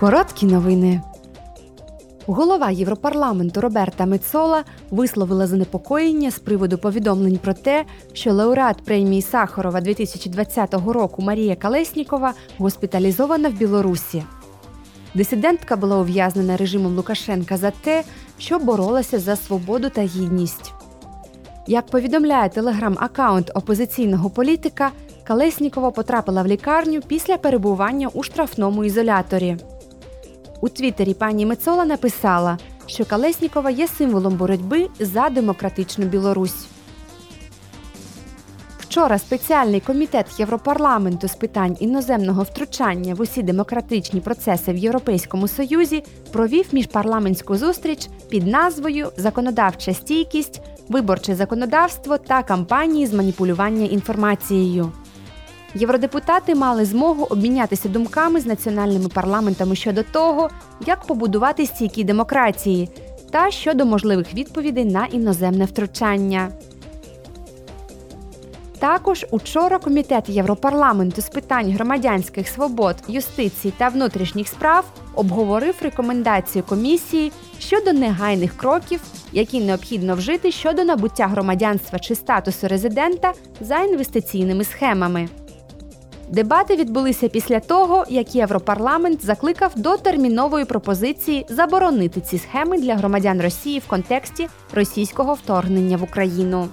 Короткі новини. Голова Європарламенту Роберта Мецола висловила занепокоєння з приводу повідомлень про те, що лауреат премії Сахарова 2020 року Марія Калеснікова госпіталізована в Білорусі. Дисидентка була ув'язнена режимом Лукашенка за те, що боролася за свободу та гідність. Як повідомляє телеграм-аккаунт опозиційного політика, Калеснікова потрапила в лікарню після перебування у штрафному ізоляторі. У Твіттері пані Мецола написала, що Калеснікова є символом боротьби за демократичну Білорусь. Вчора спеціальний комітет Європарламенту з питань іноземного втручання в усі демократичні процеси в Європейському Союзі провів міжпарламентську зустріч під назвою Законодавча стійкість, виборче законодавство та кампанії з маніпулювання інформацією. Євродепутати мали змогу обмінятися думками з національними парламентами щодо того, як побудувати стійкі демократії, та щодо можливих відповідей на іноземне втручання. Також учора комітет Європарламенту з питань громадянських свобод, юстиції та внутрішніх справ обговорив рекомендації комісії щодо негайних кроків, які необхідно вжити щодо набуття громадянства чи статусу резидента за інвестиційними схемами. Дебати відбулися після того, як Європарламент закликав до термінової пропозиції заборонити ці схеми для громадян Росії в контексті російського вторгнення в Україну.